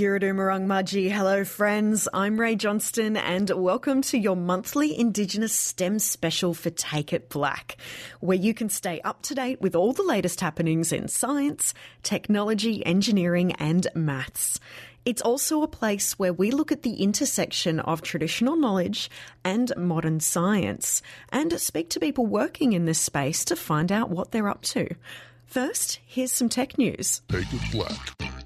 Yuradumarung Maji. Hello, friends. I'm Ray Johnston, and welcome to your monthly Indigenous STEM special for Take It Blak, where you can stay up to date with all the latest happenings in science, technology, engineering, and maths. It's also a place where we look at the intersection of traditional knowledge and modern science, and speak to people working in this space to find out what they're up to. First, here's some tech news. Take it Blak.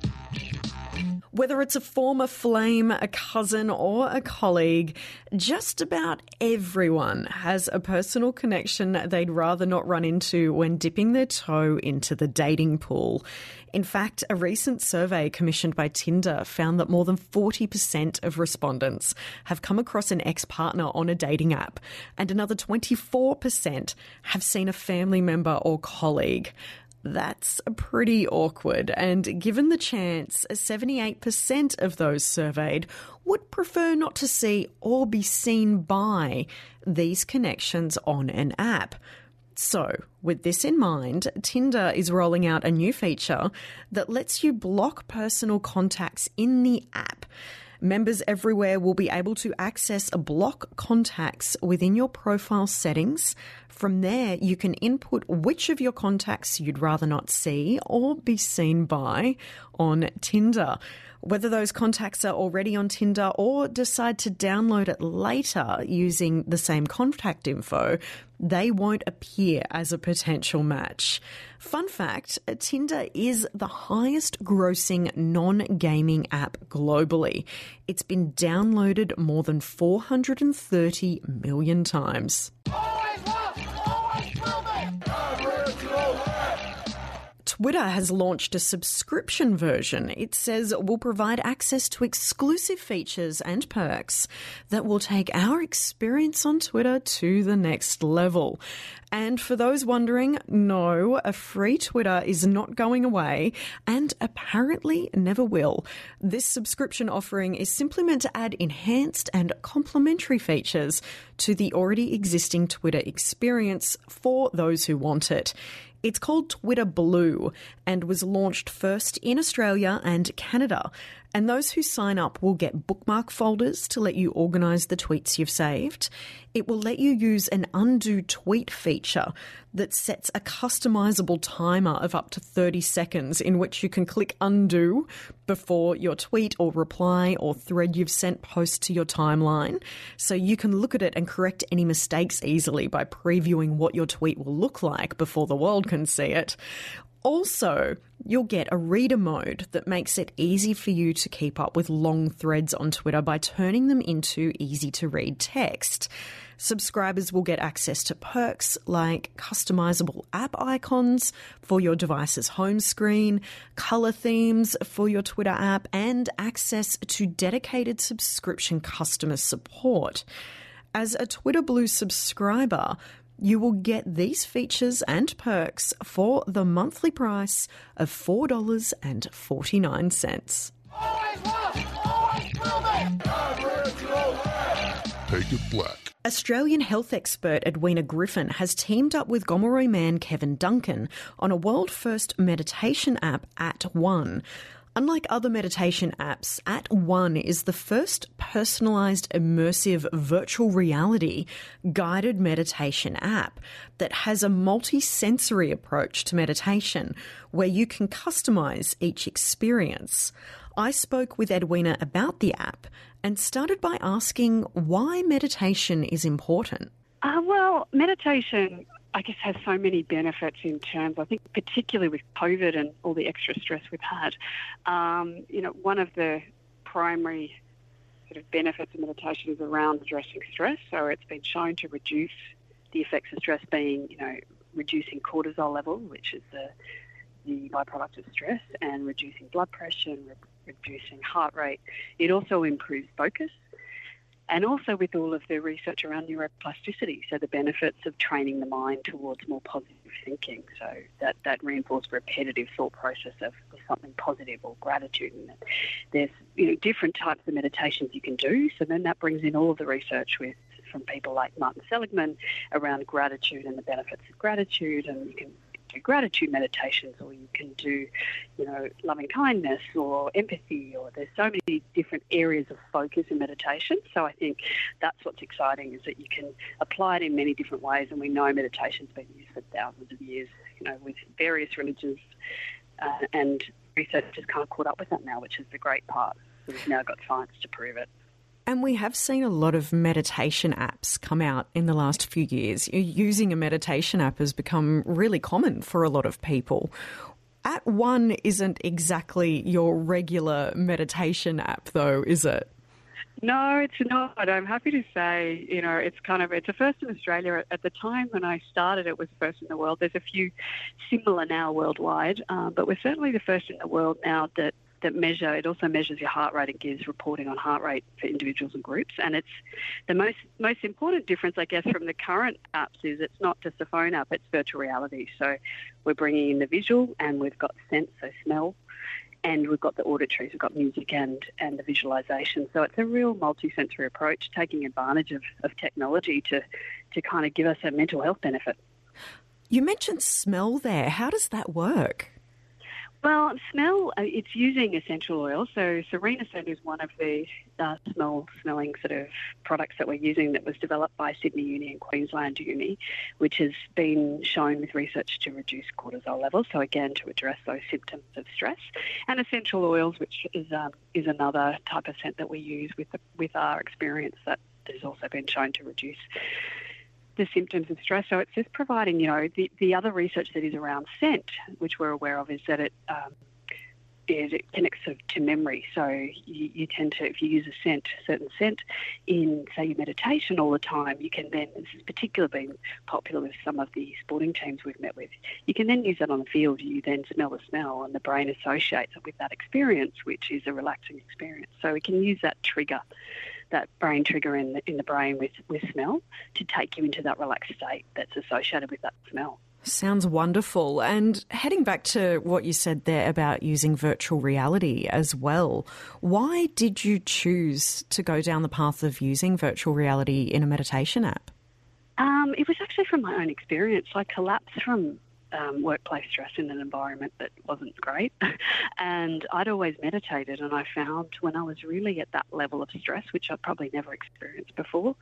Whether it's a former flame, a cousin, or a colleague, just about everyone has a personal connection they'd rather not run into when dipping their toe into the dating pool. In fact, a recent survey commissioned by Tinder found that more than 40% of respondents have come across an ex partner on a dating app, and another 24% have seen a family member or colleague. That's pretty awkward. And given the chance, 78% of those surveyed would prefer not to see or be seen by these connections on an app. So, with this in mind, Tinder is rolling out a new feature that lets you block personal contacts in the app. Members everywhere will be able to access block contacts within your profile settings. From there, you can input which of your contacts you'd rather not see or be seen by on Tinder. Whether those contacts are already on Tinder or decide to download it later using the same contact info, they won't appear as a potential match. Fun fact Tinder is the highest grossing non gaming app globally. It's been downloaded more than 430 million times. Twitter has launched a subscription version. It says will provide access to exclusive features and perks that will take our experience on Twitter to the next level. And for those wondering, no, a free Twitter is not going away and apparently never will. This subscription offering is simply meant to add enhanced and complementary features to the already existing Twitter experience for those who want it. It's called Twitter Blue and was launched first in Australia and Canada. And those who sign up will get bookmark folders to let you organize the tweets you've saved. It will let you use an undo tweet feature that sets a customisable timer of up to 30 seconds in which you can click undo before your tweet or reply or thread you've sent post to your timeline. So you can look at it and correct any mistakes easily by previewing what your tweet will look like before the world can see it. Also, you'll get a reader mode that makes it easy for you to keep up with long threads on Twitter by turning them into easy to read text. Subscribers will get access to perks like customizable app icons for your device's home screen, color themes for your Twitter app, and access to dedicated subscription customer support. As a Twitter Blue subscriber, you will get these features and perks for the monthly price of $4.49. Always love, always Take it Blak. Australian health expert Edwina Griffin has teamed up with Gomeroi man Kevin Duncan on a world first meditation app at One. Unlike other meditation apps, At One is the first personalized immersive virtual reality guided meditation app that has a multi-sensory approach to meditation where you can customize each experience. I spoke with Edwina about the app and started by asking why meditation is important. Uh, well, meditation I guess, has so many benefits in terms, I think, particularly with COVID and all the extra stress we've had. Um, you know, one of the primary sort of benefits of meditation is around addressing stress. So it's been shown to reduce the effects of stress being, you know, reducing cortisol level, which is the, the byproduct of stress, and reducing blood pressure and re- reducing heart rate. It also improves focus and also with all of the research around neuroplasticity, so the benefits of training the mind towards more positive thinking. So that, that reinforced repetitive thought process of, something positive or gratitude. And there's you know different types of meditations you can do. So then that brings in all of the research with from people like Martin Seligman around gratitude and the benefits of gratitude, and you can do gratitude meditations, or you can do, you know, loving kindness or empathy, or there's so many different areas of focus in meditation. So I think that's what's exciting is that you can apply it in many different ways, and we know meditation's been used for thousands of years, you know, with various religions, uh, and research has kind of caught up with that now, which is the great part. We've now got science to prove it. And we have seen a lot of meditation apps come out in the last few years. Using a meditation app has become really common for a lot of people. At One isn't exactly your regular meditation app, though, is it? No, it's not. I'm happy to say, you know, it's kind of it's a first in Australia. At the time when I started, it was first in the world. There's a few similar now worldwide, uh, but we're certainly the first in the world now that that measure. It also measures your heart rate and gives reporting on heart rate for individuals and groups. And it's the most most important difference, I guess, from the current apps is it's not just a phone app; it's virtual reality. So we're bringing in the visual, and we've got sense, so smell, and we've got the auditory, we've got music and, and the visualization. So it's a real multi-sensory approach, taking advantage of, of technology to, to kind of give us a mental health benefit. You mentioned smell there. How does that work? Well, smell, uh, it's using essential oils. So Serena Scent is one of the uh, smell smelling sort of products that we're using that was developed by Sydney Uni and Queensland Uni, which has been shown with research to reduce cortisol levels. So again, to address those symptoms of stress. And essential oils, which is um, is another type of scent that we use with the, with our experience that has also been shown to reduce the symptoms of stress. So it's just providing, you know, the, the other research that is around scent, which we're aware of, is that it um, it connects to memory. So you, you, tend to, if you use a scent, certain scent in, say, your meditation all the time, you can then, this is particularly been popular with some of the sporting teams we've met with, you can then use that on the field. You then smell the smell, and the brain associates it with that experience, which is a relaxing experience. So we can use that trigger that brain trigger in the, in the brain with, with smell to take you into that relaxed state that's associated with that smell. Sounds wonderful. And heading back to what you said there about using virtual reality as well, why did you choose to go down the path of using virtual reality in a meditation app? Um, it was actually from my own experience. I collapsed from um, workplace stress in an environment that wasn't great. and I'd always meditated, and I found when I was really at that level of stress, which I'd probably never experienced before,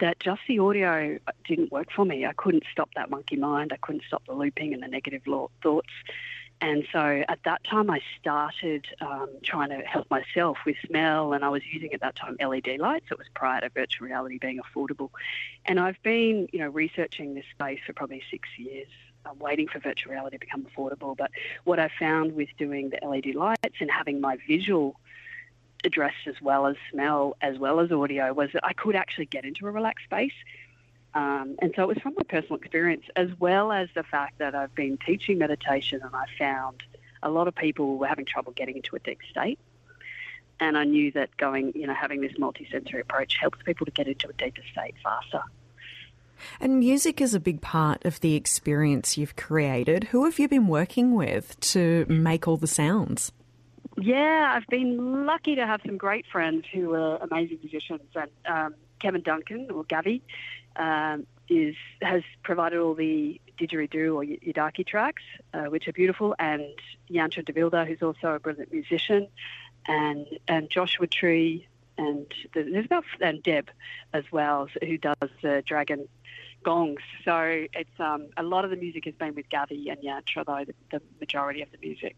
that just the audio didn't work for me. I couldn't stop that monkey mind. I couldn't stop the looping and the negative thoughts. And so at that time, I started um, trying to help myself with smell, and I was using at that time LED lights. It was prior to virtual reality being affordable. And I've been, you know, researching this space for probably six years. I'm waiting for virtual reality to become affordable. But what I found with doing the LED lights and having my visual addressed as well as smell as well as audio was that I could actually get into a relaxed space. Um, and so it was from my personal experience as well as the fact that I've been teaching meditation and I found a lot of people were having trouble getting into a deep state. And I knew that going, you know, having this multisensory approach helps people to get into a deeper state faster. And music is a big part of the experience you've created. Who have you been working with to make all the sounds? Yeah, I've been lucky to have some great friends who are amazing musicians. And um, Kevin Duncan, or Gavi, um, is has provided all the didgeridoo or yidaki tracks, uh, which are beautiful, and Yantra de Vilder, who's also a brilliant musician, and and Joshua Tree, and there's about and Deb as well, who does the dragon gongs. So it's um, a lot of the music has been with Gavi and Yantra, though the, the majority of the music.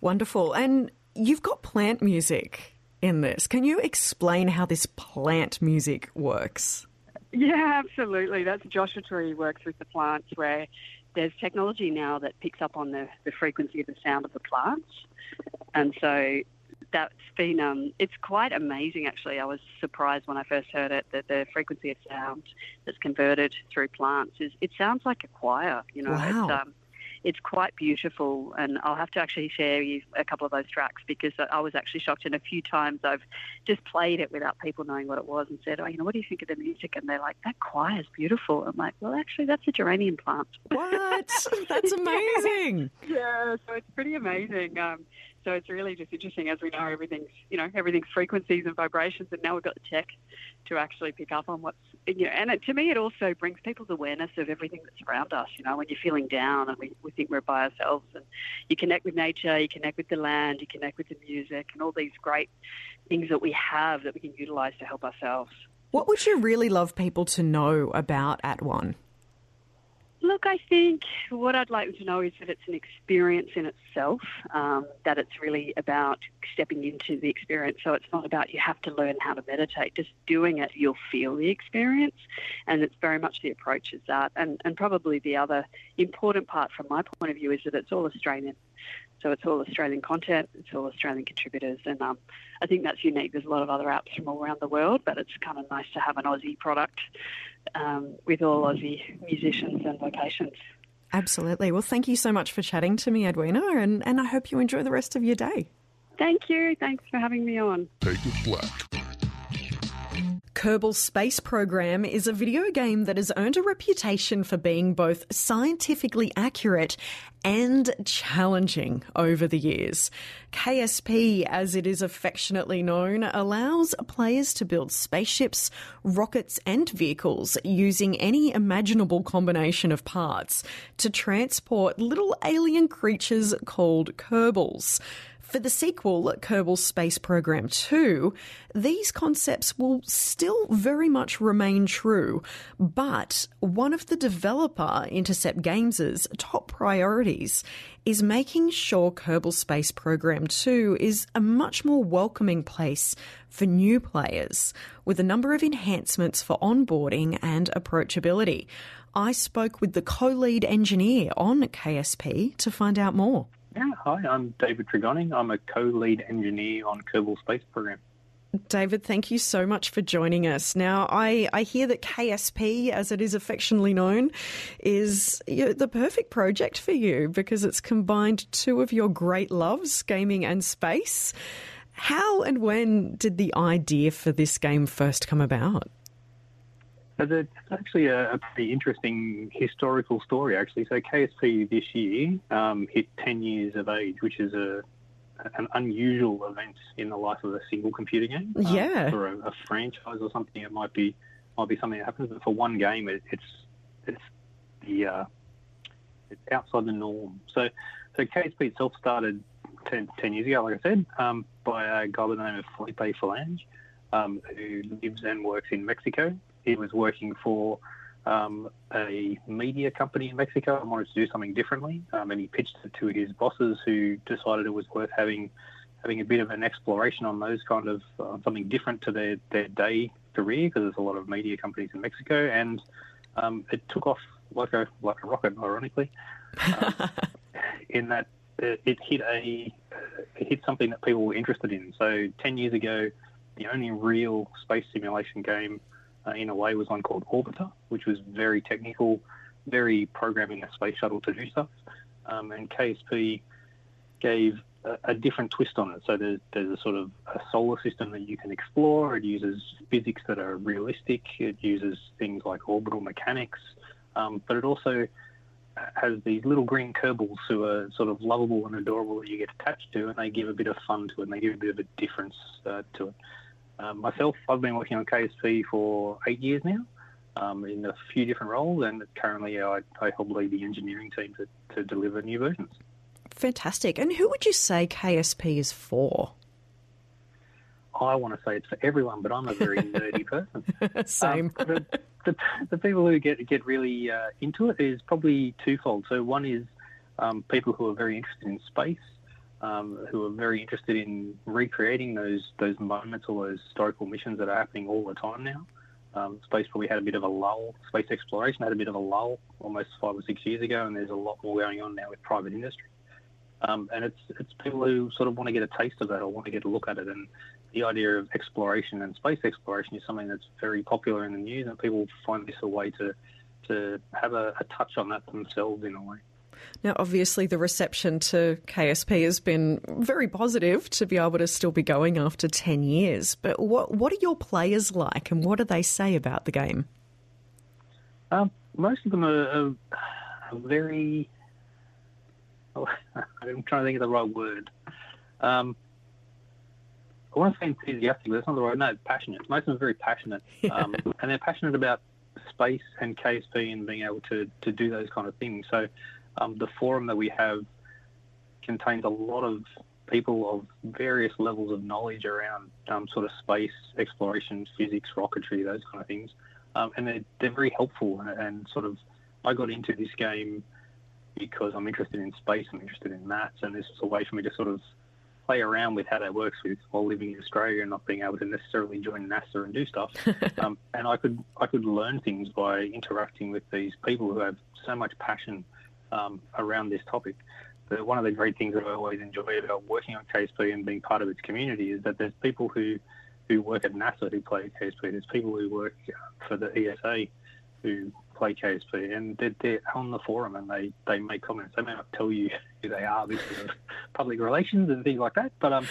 Wonderful, and you've got plant music in this. Can you explain how this plant music works? Yeah, absolutely. That's Joshua Tree works with the plants where there's technology now that picks up on the, the frequency of the sound of the plants. And so that's been um, it's quite amazing actually. I was surprised when I first heard it that the frequency of sound that's converted through plants is it sounds like a choir. You know, wow. it's um, it's quite beautiful, and I'll have to actually share you a couple of those tracks because I was actually shocked. And a few times I've just played it without people knowing what it was and said, "Oh, you know, what do you think of the music?" And they're like, "That choir is beautiful." I'm like, "Well, actually, that's a geranium plant." What? That's amazing. yeah. yeah, so it's pretty amazing. Um, So it's really just interesting. As we know, everything's you know everything's frequencies and vibrations, and now we've got the tech to actually pick up on what's you know. And it, to me, it also brings people's awareness of everything that's around us. You know, when you're feeling down and we, we think we're by ourselves, and you connect with nature, you connect with the land, you connect with the music, and all these great things that we have that we can utilise to help ourselves. What would you really love people to know about At One? Look, I think what I'd like to know is that it's an experience in itself, um, that it's really about stepping into the experience. So it's not about you have to learn how to meditate. Just doing it, you'll feel the experience. And it's very much the approach is that. And, and probably the other important part from my point of view is that it's all Australian. So it's all Australian content, it's all Australian contributors, and um, I think that's unique. There's a lot of other apps from all around the world, but it's kind of nice to have an Aussie product um, with all Aussie musicians and locations. Absolutely. Well, thank you so much for chatting to me, Edwina, and, and I hope you enjoy the rest of your day. Thank you. Thanks for having me on. Take it Blak. Kerbal Space Program is a video game that has earned a reputation for being both scientifically accurate and challenging over the years. KSP, as it is affectionately known, allows players to build spaceships, rockets, and vehicles using any imaginable combination of parts to transport little alien creatures called Kerbals. For the sequel, Kerbal Space Program 2, these concepts will still very much remain true, but one of the developer Intercept Games' top priorities is making sure Kerbal Space Program 2 is a much more welcoming place for new players, with a number of enhancements for onboarding and approachability. I spoke with the co lead engineer on KSP to find out more. Yeah, hi, I'm David Tregoning. I'm a co-lead engineer on Kerbal Space Program. David, thank you so much for joining us. Now, I, I hear that KSP, as it is affectionately known, is the perfect project for you because it's combined two of your great loves, gaming and space. How and when did the idea for this game first come about? It's actually a, a, pretty interesting historical story, actually. So KSP this year um, hit 10 years of age, which is a an unusual event in the life of a single computer game. Um, yeah. For a, a, franchise or something, it might be might be something that happens. But for one game, it, it's it's the uh, it's outside the norm. So so KSP itself started 10, 10 years ago, like I said, um, by a guy by the name of Felipe Falanghe, um, who lives and works in Mexico he was working for um, a media company in Mexico and wanted to do something differently. Um, and he pitched it to his bosses, who decided it was worth having having a bit of an exploration on those kind of uh, something different to their, their day career because there's a lot of media companies in Mexico, and um, it took off like a like a rocket, ironically. In that it, it hit a it hit something that people were interested in. So ten years ago, the only real space simulation game uh, in a way was one called Orbiter, which was very technical, very programming a space shuttle to do stuff. Um, and KSP gave a, a, different twist on it. So there's, there's a sort of a solar system that you can explore. It uses physics that are realistic. It uses things like orbital mechanics, um, but it also has these little green Kerbals who are sort of lovable and adorable that you get attached to, and they give a bit of fun to it, and they give a bit of a difference uh, to it. Um, myself, I've been working on KSP for eight years now um, in a few different roles, and currently I, I help lead the engineering team to, to deliver new versions. Fantastic. And who would you say KSP is for? I want to say it's for everyone, but I'm a very nerdy person. Same. Um, the, the, the, people who get get really uh, into it is probably twofold. So one is um, people who are very interested in space um, who are very interested in recreating those those moments or those historical missions that are happening all the time now. Um, space probably had a bit of a lull. Space exploration had a bit of a lull almost five or six years ago, and there's a lot more going on now with private industry. Um, and it's it's people who sort of want to get a taste of that or want to get a look at it. And the idea of exploration and space exploration is something that's very popular in the news, and people find this a way to to have a, a touch on that themselves in a way. Now, obviously, the reception to KSP has been very positive to be able to still be going after 10 years. But what, what are your players like and what do they say about the game? Um, most of them are, are, very. Oh, I'm trying to think of the right word. Um, I want to say enthusiastic, but that's not the right. No, passionate. Most of them are very passionate, um, and they're passionate about space and KSP and being able to to do those kind of things. So, um, the forum that we have contains a lot of people of various levels of knowledge around um, sort of space exploration, physics, rocketry, those kind of things, um, and they're they're very helpful and, and sort of. I got into this game because I'm interested in space, I'm interested in maths, and this was a way for me to sort of play around with how that works with while living in Australia and not being able to necessarily join NASA and do stuff. um, and I could I could learn things by interacting with these people who have so much passion um, around this topic. But one of the great things that I always enjoy about working on KSP and being part of its community is that there's people who who work at NASA who play KSP. There's people who work for the ESA who play KSP, and they're, they're, on the forum and they, they make comments. They may not tell you who they are because of public relations and things like that, but um,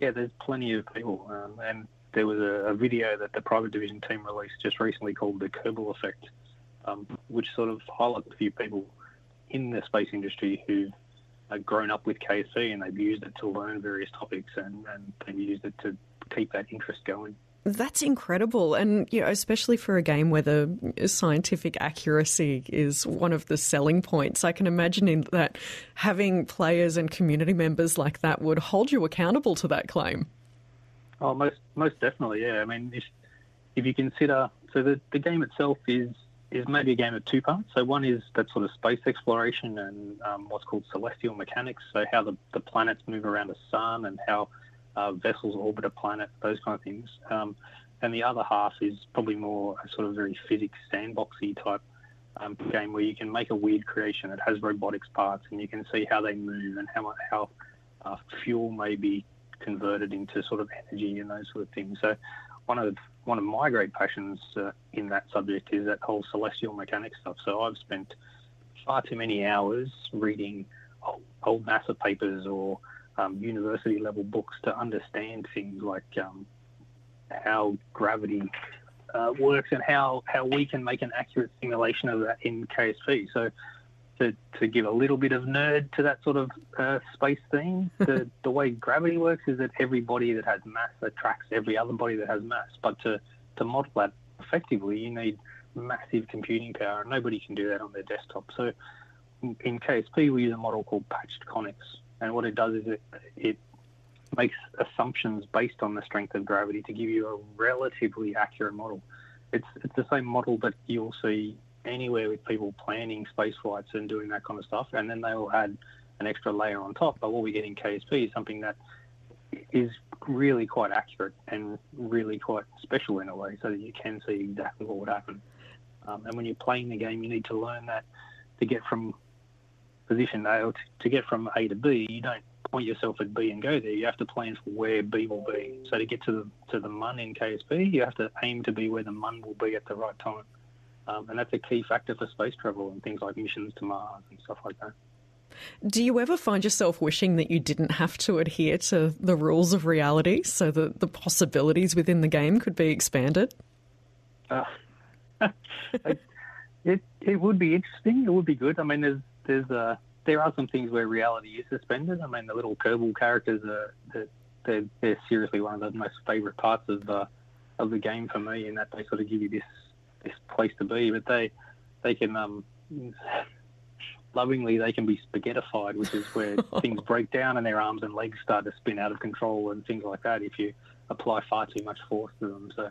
yeah, there's plenty of people. Um, and there was a, a, video that the private division team released just recently called the Kerbal Effect, um, which sort of highlights a few people in the space industry who've grown up with KSP and they've used it to learn various topics and, and they've used it to keep that interest going. That's incredible. And, you know, especially for a game where the scientific accuracy is one of the selling points, I can imagine that having players and community members like that would hold you accountable to that claim. Oh, most most definitely, yeah. I mean, if, if you consider, so the, the game itself is is maybe a game of two parts. So one is that sort of space exploration and um, what's called celestial mechanics, so how the, the planets move around the sun and how uh, vessels orbit a planet, those kind of things. Um, and the other half is probably more a sort of very physics sandboxy type um, game where you can make a weird creation that has robotics parts and you can see how they move and how how uh, fuel may be converted into sort of energy and those sort of things. So one of one of my great passions uh, in that subject is that whole celestial mechanics stuff. So I've spent far too many hours reading old, old NASA papers or um, university level books to understand things like um, how gravity uh, works and how, how we can make an accurate simulation of that in KSP. So, to, to give a little bit of nerd to that sort of uh, space theme, the, the way gravity works is that every body that has mass attracts every other body that has mass. But to, to model that effectively, you need massive computing power, and nobody can do that on their desktop. So, in KSP, we use a model called patched conics, and what it does is it, it makes assumptions based on the strength of gravity to give you a relatively accurate model. It's, it's the same model that you'll see anywhere with people planning space flights and doing that kind of stuff, and then they will add an extra layer on top. But what we get in KSP is something that is really quite accurate and really quite special in a way, so that you can see exactly what would happen. Um, and when you're playing the game, you need to learn that to get from position A, to get from A to B, you don't point yourself at B and go there. You have to plan for where B will be. So to get to the to the mun in KSP, you have to aim to be where the mun will be at the right time, um, and that's a key factor for space travel and things like missions to Mars and stuff like that. Do you ever find yourself wishing that you didn't have to adhere to the rules of reality so that the possibilities within the game could be expanded? Uh, it it would be interesting. It would be good. I mean, there's there's uh, there are some things where reality is suspended. I mean, the little Kerbal characters are they're, they're seriously one of the most favourite parts of uh, of the game for me, in that they sort of give you this this place to be. But they they can um, lovingly they can be spaghettified, which is where things break down and their arms and legs start to spin out of control and things like that if you apply far too much force to them. So.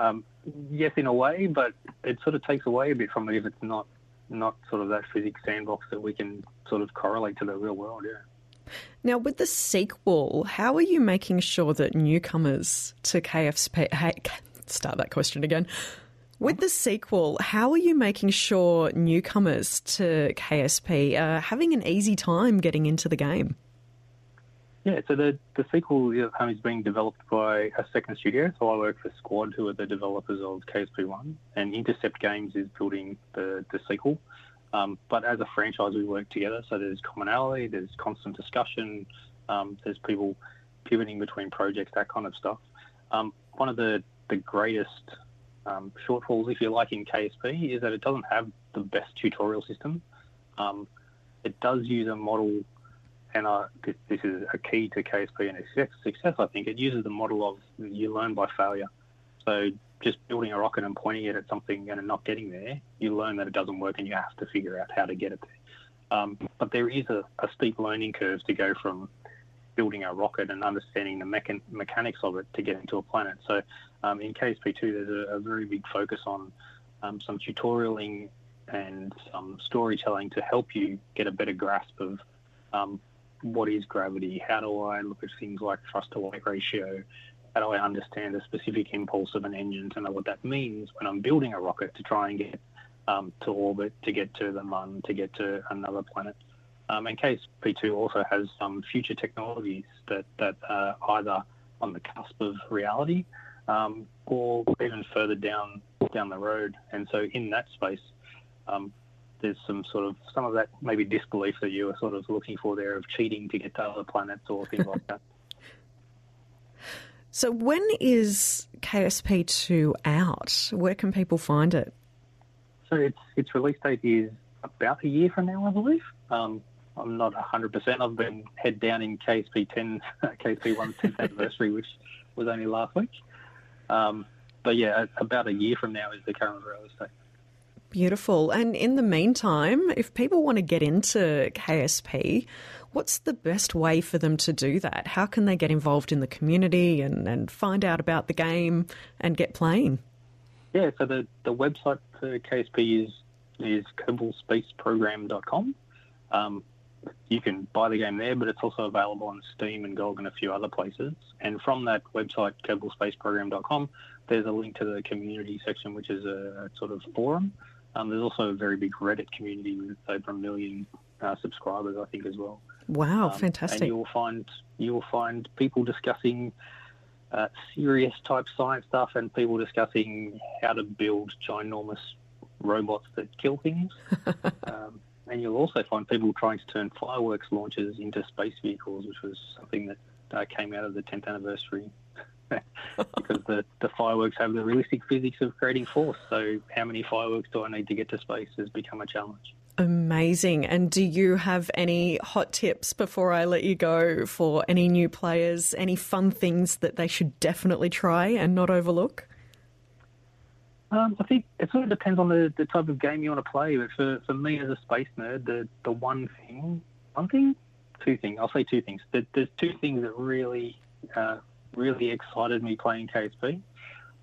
Um, yes, in a way, but it sort of takes away a bit from it if it's not not sort of that physics sandbox that we can sort of correlate to the real world. Yeah. Now, with the sequel, how are you making sure that newcomers to hey, start that question again? With the sequel, how are you making sure newcomers to KSP are having an easy time getting into the game? Yeah, so the, the sequel um, is being developed by a second studio. So I work for Squad, who are the developers of KSP1, and Intercept Games is building the, the sequel. Um, but as a franchise, we work together. So there's commonality, there's constant discussion, um, there's people pivoting between projects, that kind of stuff. Um, one of the, the greatest um, shortfalls, if you like, in KSP is that it doesn't have the best tutorial system. Um, it does use a model and I, this, this is a key to KSP and its success, I think. It uses the model of you learn by failure. So just building a rocket and pointing it at something and not getting there, you learn that it doesn't work and you have to figure out how to get it there. Um, but there is a, a, steep learning curve to go from building a rocket and understanding the mechan- mechanics of it to getting to a planet. So um, in KSP2, there's a, a, very big focus on um, some tutorialing and some storytelling to help you get a better grasp of um, what is gravity, how do I look at things like thrust to weight ratio, how do I understand the specific impulse of an engine to know what that means when I'm building a rocket to try and get um, to orbit, to get to the moon, to get to another planet. Um, and KSP2 also has some future technologies that, that are either on the cusp of reality um, or even further down down the road. And so in that space, um, there's some sort of some of that maybe disbelief that you were sort of looking for there of cheating to get to other planets or things like that. So when is KSP2 out? Where can people find it? So its its release date is about a year from now, I believe. Um, I'm not 100%. I've been head down in KSP 10, KSP 1's 10th anniversary, which was only last week. Um, but yeah, about a year from now is the current release date. Beautiful. And in the meantime, if people want to get into KSP, what's the best way for them to do that? How can they get involved in the community and, and find out about the game and get playing? Yeah, so the, the website for KSP is is kerbal Um, you can buy the game there, but it's also available on Steam and GOG and a few other places. And from that website, kerbalspaceprogram.com, there's a link to the community section, which is a, a sort of forum um, there's also a very big Reddit community with over a million uh, subscribers, I think, as well. Wow, um, fantastic! And you will find you will find people discussing uh, serious type science stuff and people discussing how to build ginormous robots that kill things. um, and you'll also find people trying to turn fireworks launches into space vehicles, which was something that uh, came out of the 10th anniversary because the, the fireworks have the realistic physics of creating force. So, how many fireworks do I need to get to space has become a challenge. Amazing. And do you have any hot tips before I let you go for any new players? Any fun things that they should definitely try and not overlook? Um, I think it sort of depends on the, the type of game you want to play. But for, for me as a space nerd, the, the one thing, one thing, two things, I'll say two things. There's two things that really uh, really excited me playing KSP.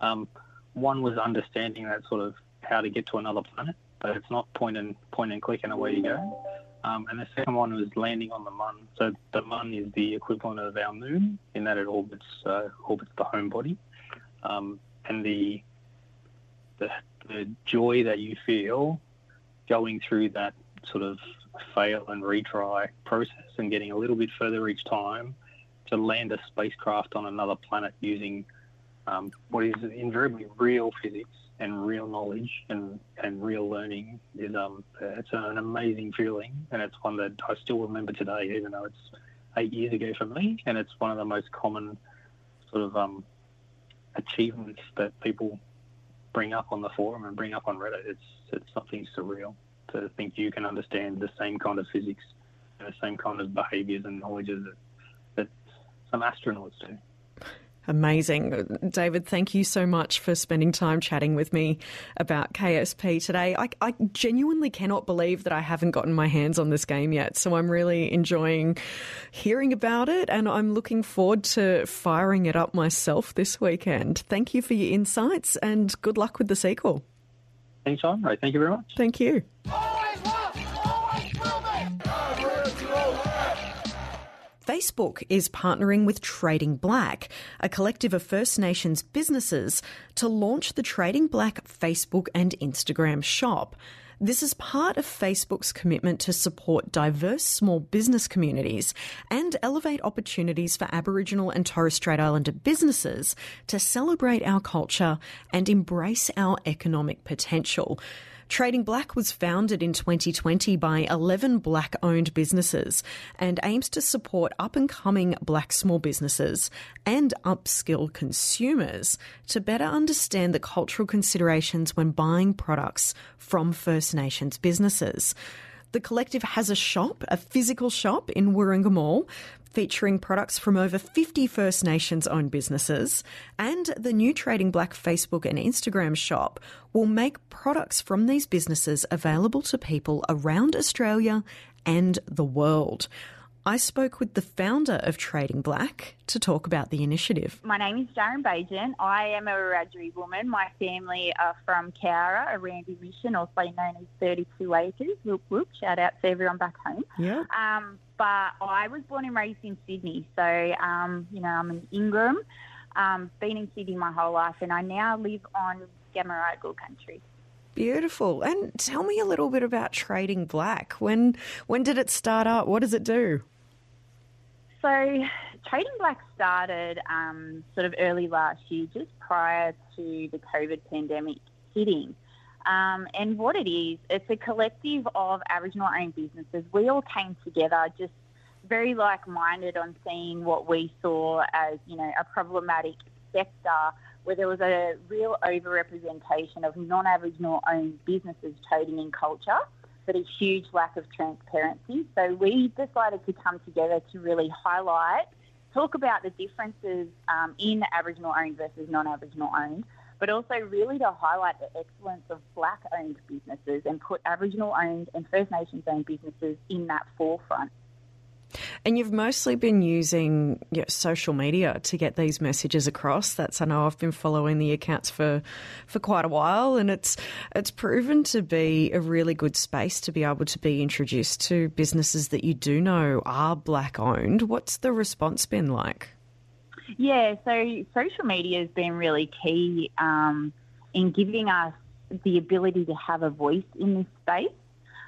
Um, one was understanding that sort of how to get to another planet, but it's not point and point and click and away you go. Um, and the second one was landing on the Mun. So the Mun is the equivalent of our moon in that it orbits uh, orbits the home body, um, and the, the the joy that you feel going through that sort of fail and retry process and getting a little bit further each time to land a spacecraft on another planet using um, what is invariably real physics and real knowledge and, and real learning is um, it's an amazing feeling and it's one that I still remember today even though it's eight years ago for me and it's one of the most common sort of um, achievements that people bring up on the forum and bring up on Reddit. It's it's something surreal to think you can understand the same kind of physics and the same kind of behaviours and knowledges that some astronauts do. Amazing. David, thank you so much for spending time chatting with me about KSP today. I, I, genuinely cannot believe that I haven't gotten my hands on this game yet. So I'm really enjoying hearing about it and I'm looking forward to firing it up myself this weekend. Thank you for your insights and good luck with the sequel. Anytime. Right. Thank you very much. Thank you. Facebook is partnering with Trading Blak, a collective of First Nations businesses, to launch the Trading Blak Facebook and Instagram shop. This is part of Facebook's commitment to support diverse small business communities and elevate opportunities for Aboriginal and Torres Strait Islander businesses to celebrate our culture and embrace our economic potential. Trading Blak was founded in 2020 by 11 black owned businesses and aims to support up and coming black small businesses and upskill consumers to better understand the cultural considerations when buying products from First Nations businesses. The collective has a shop, a physical shop in Warringah Mall, featuring products from over 50 First Nations owned businesses. And the new Trading Blak Facebook and Instagram shop will make products from these businesses available to people around Australia and the world. I spoke with the founder of Trading Blak to talk about the initiative. My name is Darren Bajan. I am a Wiradjuri woman. My family are from Cowra, Erambie Mission, also known as 32 Acres. Whoop whoop, shout out to everyone back home. Yeah. Um, but I was born and raised in Sydney, so um, you know I'm an Ingram. Um, been in Sydney my whole life, and I now live on Gamarrgal country. Beautiful. And tell me a little bit about Trading Blak. When when did it start up? What does it do? So, Trading Blak started um, sort of early last year, just prior to the COVID pandemic hitting. Um, and what it is, it's a collective of Aboriginal owned businesses. We all came together just very like minded on seeing what we saw as, you know, a problematic sector where there was a real overrepresentation of non Aboriginal owned businesses trading in culture but a huge lack of transparency. So we decided to come together to really highlight, talk about the differences um, in Aboriginal owned versus non Aboriginal owned, but also really to highlight the excellence of black owned businesses and put Aboriginal owned and First Nations owned businesses in that forefront. And you've mostly been using you know, social media to get these messages across. That's I know I've been following the accounts for for quite a while, and it's it's proven to be a really good space to be able to be introduced to businesses that you do know are black owned. What's the response been like? Yeah, so social media has been really key um, in giving us the ability to have a voice in this space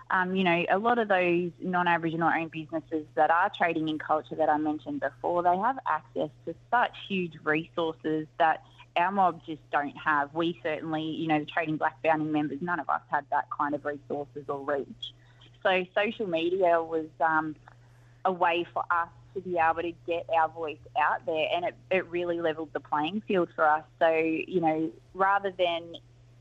um, you know, a lot of those non-Aboriginal owned businesses that are trading in culture that I mentioned before, they have access to such huge resources that our mob just don't have. We certainly, you know, the Trading Blak founding members, none of us had that kind of resources or reach. So social media was um, a way for us to be able to get our voice out there, and it, it really leveled the playing field for us. So, you know, rather than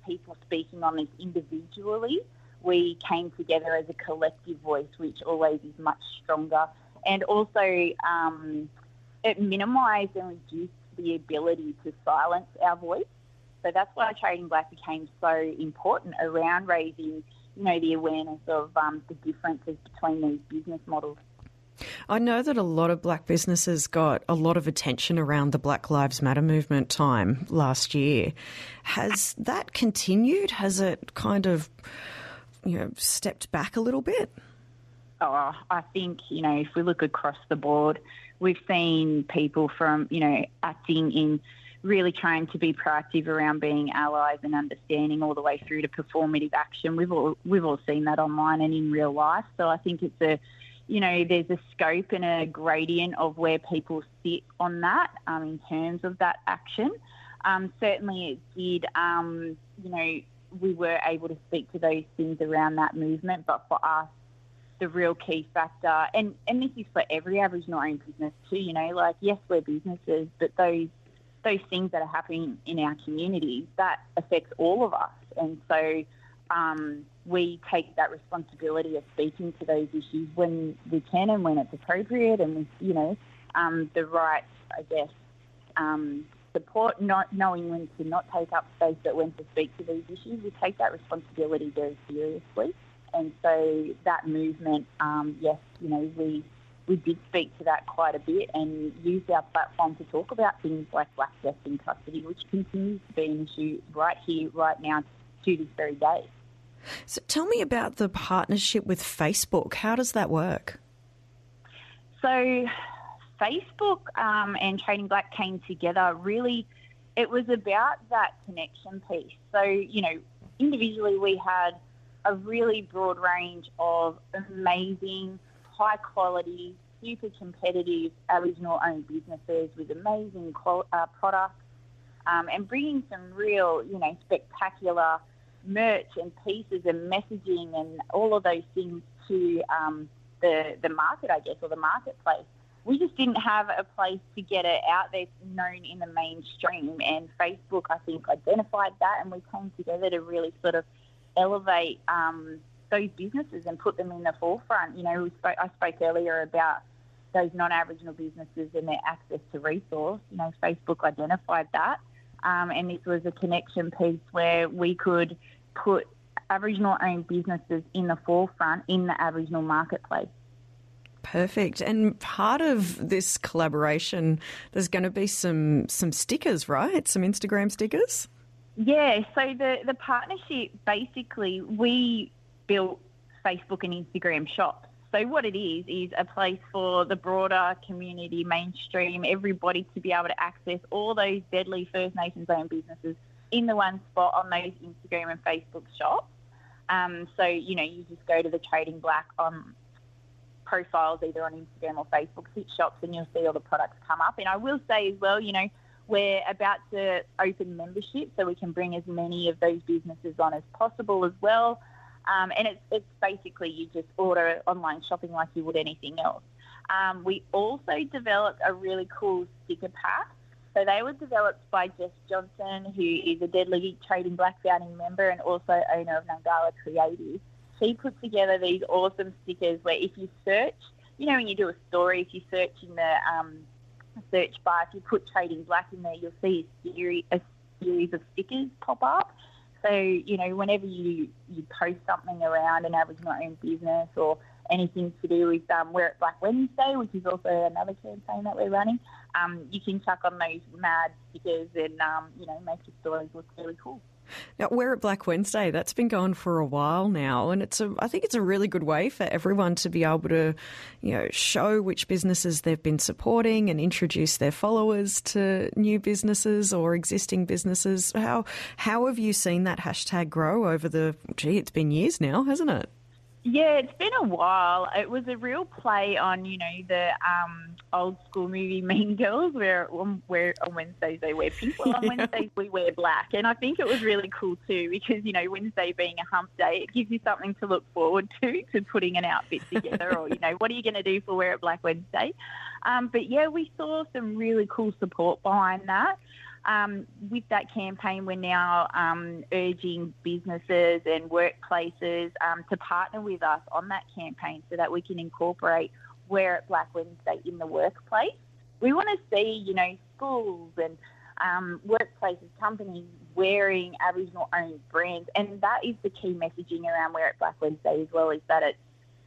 people speaking on this individually, we came together as a collective voice, which always is much stronger. And also, um, it minimised and reduced the ability to silence our voice. So that's why Trading Blak became so important around raising, you know, the awareness of um, the differences between these business models. I know that a lot of black businesses got a lot of attention around the Black Lives Matter movement time last year. Has that continued? Has it kind of you know, stepped back a little bit? Oh, I think, you know, if we look across the board, we've seen people from, you know, acting in really trying to be proactive around being allies and understanding all the way through to performative action. We've all we've all seen that online and in real life. So I think it's a you know, there's a scope and a gradient of where people sit on that um, in terms of that action. Um, certainly, it did, um, you know, we were able to speak to those things around that movement. But for us, the real key factor, and, and this is for every Aboriginal owned business too, you know, like, yes, we're businesses, but those those things that are happening in our communities, that affects all of us. And so um, we take that responsibility of speaking to those issues when we can and when it's appropriate and you know, um, the right, I guess, um, support, not knowing when to not take up space, but when to speak to these issues. We take that responsibility very seriously. And so that movement, um, yes, you know, we we did speak to that quite a bit and used our platform to talk about things like black death in custody, which continues to be an issue right here, right now, to this very day. So tell me about the partnership with Facebook. How does that work? So Facebook um, and Trading Blak came together, really, it was about that connection piece. So, you know, individually we had a really broad range of amazing, high quality, super competitive Aboriginal owned businesses with amazing uh, products um, and bringing some real, you know, spectacular merch and pieces and messaging and all of those things to um, the, the market, I guess, or the marketplace we just didn't have a place to get it out there known in the mainstream. And Facebook, I think, identified that, and we came together to really sort of elevate um, those businesses and put them in the forefront. You know, spoke, I spoke earlier about those non-Aboriginal businesses and their access to resource. You know, Facebook identified that, um, and this was a connection piece where we could put Aboriginal-owned businesses in the forefront in the Aboriginal marketplace. Perfect. And part of this collaboration, there's going to be some some stickers, right? Some Instagram stickers. Yeah. So the the partnership basically we built Facebook and Instagram shops. So what it is is a place for the broader community, mainstream, everybody to be able to access all those deadly First Nations owned businesses in the one spot on those Instagram and Facebook shops. Um, so you know you just go to the Trading Blak on profiles either on Instagram or Facebook, hit shops, and you'll see all the products come up. And I will say as well, you know, we're about to open membership so we can bring as many of those businesses on as possible as well. Um, and it's, it's basically you just order online shopping like you would anything else. Um, we also developed a really cool sticker pack. So they were developed by Jess Johnson, who is a Deadly Trading Blak founding member and also owner of Nungala Creative she put together these awesome stickers where if you search, you know, when you do a story, if you search in the um, search bar, if you put Trading Blak in there, you'll see a series, a series of stickers pop up. So, you know, whenever you, you post something around an Aboriginal owned business or anything to do with um, It Blak Wednesday, which is also another campaign that we're running, um, you can chuck on those mad stickers and, um, you know, make your stories look really cool. Now, Wear It Blak Wednesday, that's been going for a while now, and it's a, I think it's a really good way for everyone to be able to, you know, show which businesses they've been supporting and introduce their followers to new businesses or existing businesses. How how have you seen that hashtag grow over the? Gee, it's been years now, hasn't it? Yeah, it's been a while. It was a real play on, you know, the um, old school movie Mean Girls, where on, where on Wednesdays they wear pink, well on yeah. Wednesdays we wear black, and I think it was really cool too because you know Wednesday being a hump day, it gives you something to look forward to to putting an outfit together, or you know what are you going to do for Wear It Blak Wednesday? Um, but yeah, we saw some really cool support behind that um, with that campaign, we're now um, urging businesses and workplaces um, to partner with us on that campaign so that we can incorporate Wear It Blak Wednesday in the workplace. We want to see, you know, schools and um, workplaces, companies wearing Aboriginal owned brands, and that is the key messaging around Wear It Blak Wednesday as well. Is that it's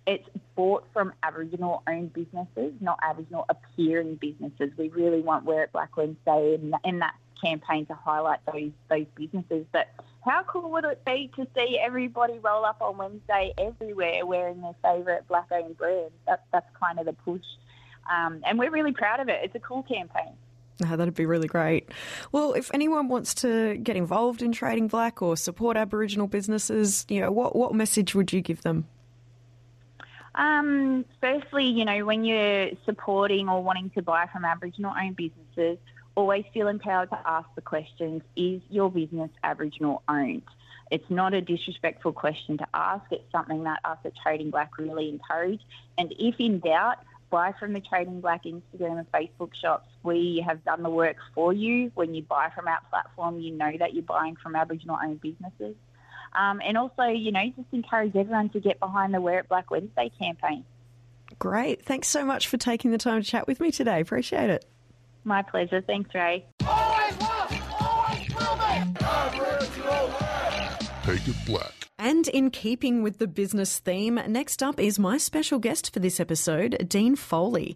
it's bought from Aboriginal owned businesses, not Aboriginal appearing businesses. We really want Wear It Blak Wednesday and, and that campaign to highlight those those businesses. But how cool would it be to see everybody roll up on Wednesday everywhere wearing their favourite black owned brand? That, that's kind of the push. Um, and we're really proud of it. It's a cool campaign. Oh, that'd be really great. Well, if anyone wants to get involved in Trading Blak or support Aboriginal businesses, you know, what, what message would you give them? Um, firstly, you know, when you're supporting or wanting to buy from Aboriginal owned businesses, always feel empowered to ask the questions is your business Aboriginal owned? It's not a disrespectful question to ask. It's something that us at Trading Blak really encourage. And if in doubt, buy from the Trading Blak Instagram and Facebook shops. We have done the work for you. When you buy from our platform, you know that you're buying from Aboriginal owned businesses. Um, and also, you know, just encourage everyone to get behind the Wear It Blak Wednesday campaign. Great. Thanks so much for taking the time to chat with me today. Appreciate it. My pleasure. Thanks, Ray. Always love, always Take it Blak. And in keeping with the business theme, next up is my special guest for this episode, Dean Foley.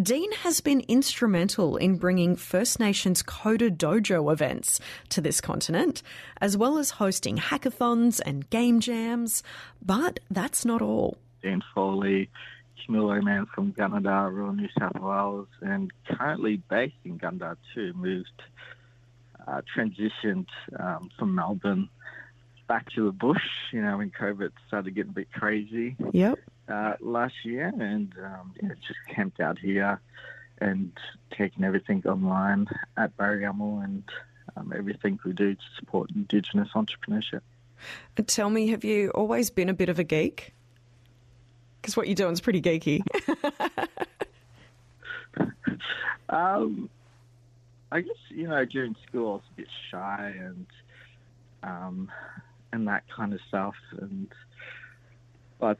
Dean has been instrumental in bringing First Nations Coder Dojo events to this continent, as well as hosting hackathons and game jams. But that's not all. Dean Foley Kamilaroi man from Gunnedah, rural New South Wales, and currently based in Gunnedah too. Moved, uh, transitioned um, from Melbourne back to the bush. You know, when COVID started getting a bit crazy. Yep. Uh, last year, and um, yeah, just camped out here and taking everything online at Barayamal and um, everything we do to support Indigenous entrepreneurship. Tell me, have you always been a bit of a geek? Because what you're doing is pretty geeky. um, I guess you know during school I was a bit shy and um, and that kind of stuff, and but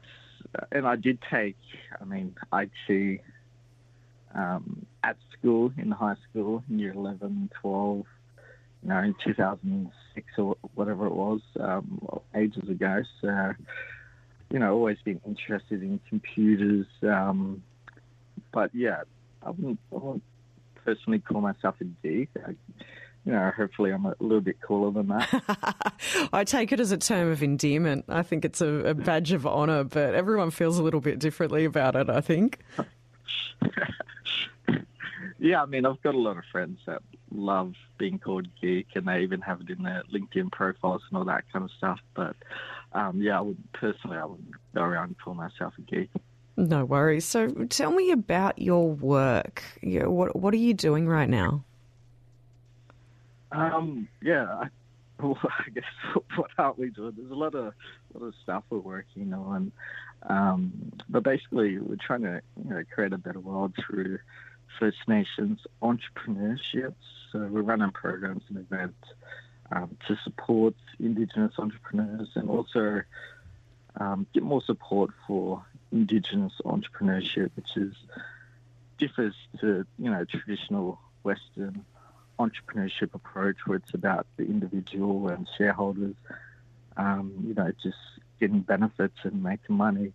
and I did take, I mean, IT um, at school in high school in year 11, 12, you know, in 2006 or whatever it was, um, ages ago. So, you know, always been interested in computers. Um, but yeah, I wouldn't, I wouldn't personally call myself a geek. I, you know, hopefully I'm a little bit cooler than that. I take it as a term of endearment. I think it's a, a badge of honour, but everyone feels a little bit differently about it, I think. yeah, I mean, I've got a lot of friends that love being called geek, and they even have it in their LinkedIn profiles and all that kind of stuff. But um, yeah, I would personally, I wouldn't go around and call myself a geek. No worries. So, tell me about your work. what What are you doing right now? Um, yeah, I, well, I guess what aren't we doing? There's a lot of a lot of stuff we're working on, um, but basically we're trying to you know create a better world through First Nations entrepreneurship. So we're running programs and events um, to support Indigenous entrepreneurs and also um, get more support for Indigenous entrepreneurship, which is differs to you know traditional Western entrepreneurship approach where it's about the individual and shareholders, um, you know, just getting benefits and making money.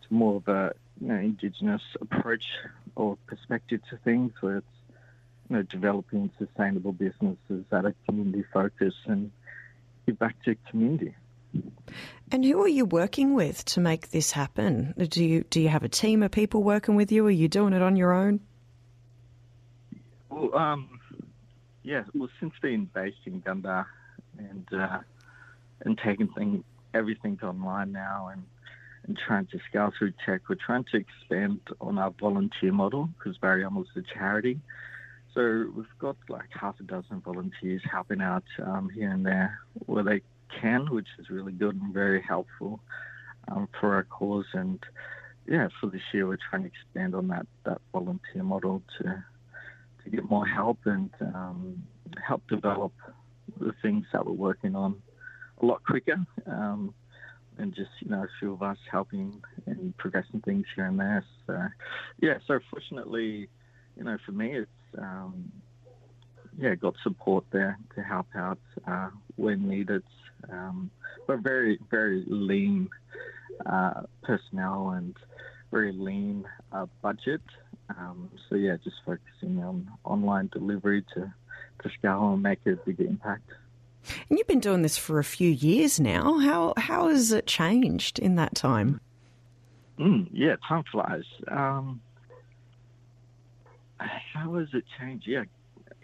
It's more of a you know, indigenous approach or perspective to things where it's you know developing sustainable businesses that are community focused and give back to community. And who are you working with to make this happen? Do you do you have a team of people working with you? or Are you doing it on your own? Well, um, yeah, well, since being based in Gunnedah and uh, and taking thing, everything online now and and trying to scale through tech, we're trying to expand on our volunteer model because Barry is a charity. So we've got like half a dozen volunteers helping out um, here and there where they can, which is really good and very helpful um, for our cause. And yeah, for this year, we're trying to expand on that, that volunteer model to to get more help and um, help develop the things that we're working on a lot quicker. Um, and just you know a few of us helping and progressing things here and there. So yeah, so fortunately, you know, for me, it's um, yeah, got support there to help out uh, when needed. Um, but very very lean uh, personnel and very lean uh, budget. Um, so yeah, just focusing on online delivery to, to scale and make a bigger impact. And you've been doing this for a few years now. How how has it changed in that time? Mm, yeah, time flies. Um, how has it changed? Yeah,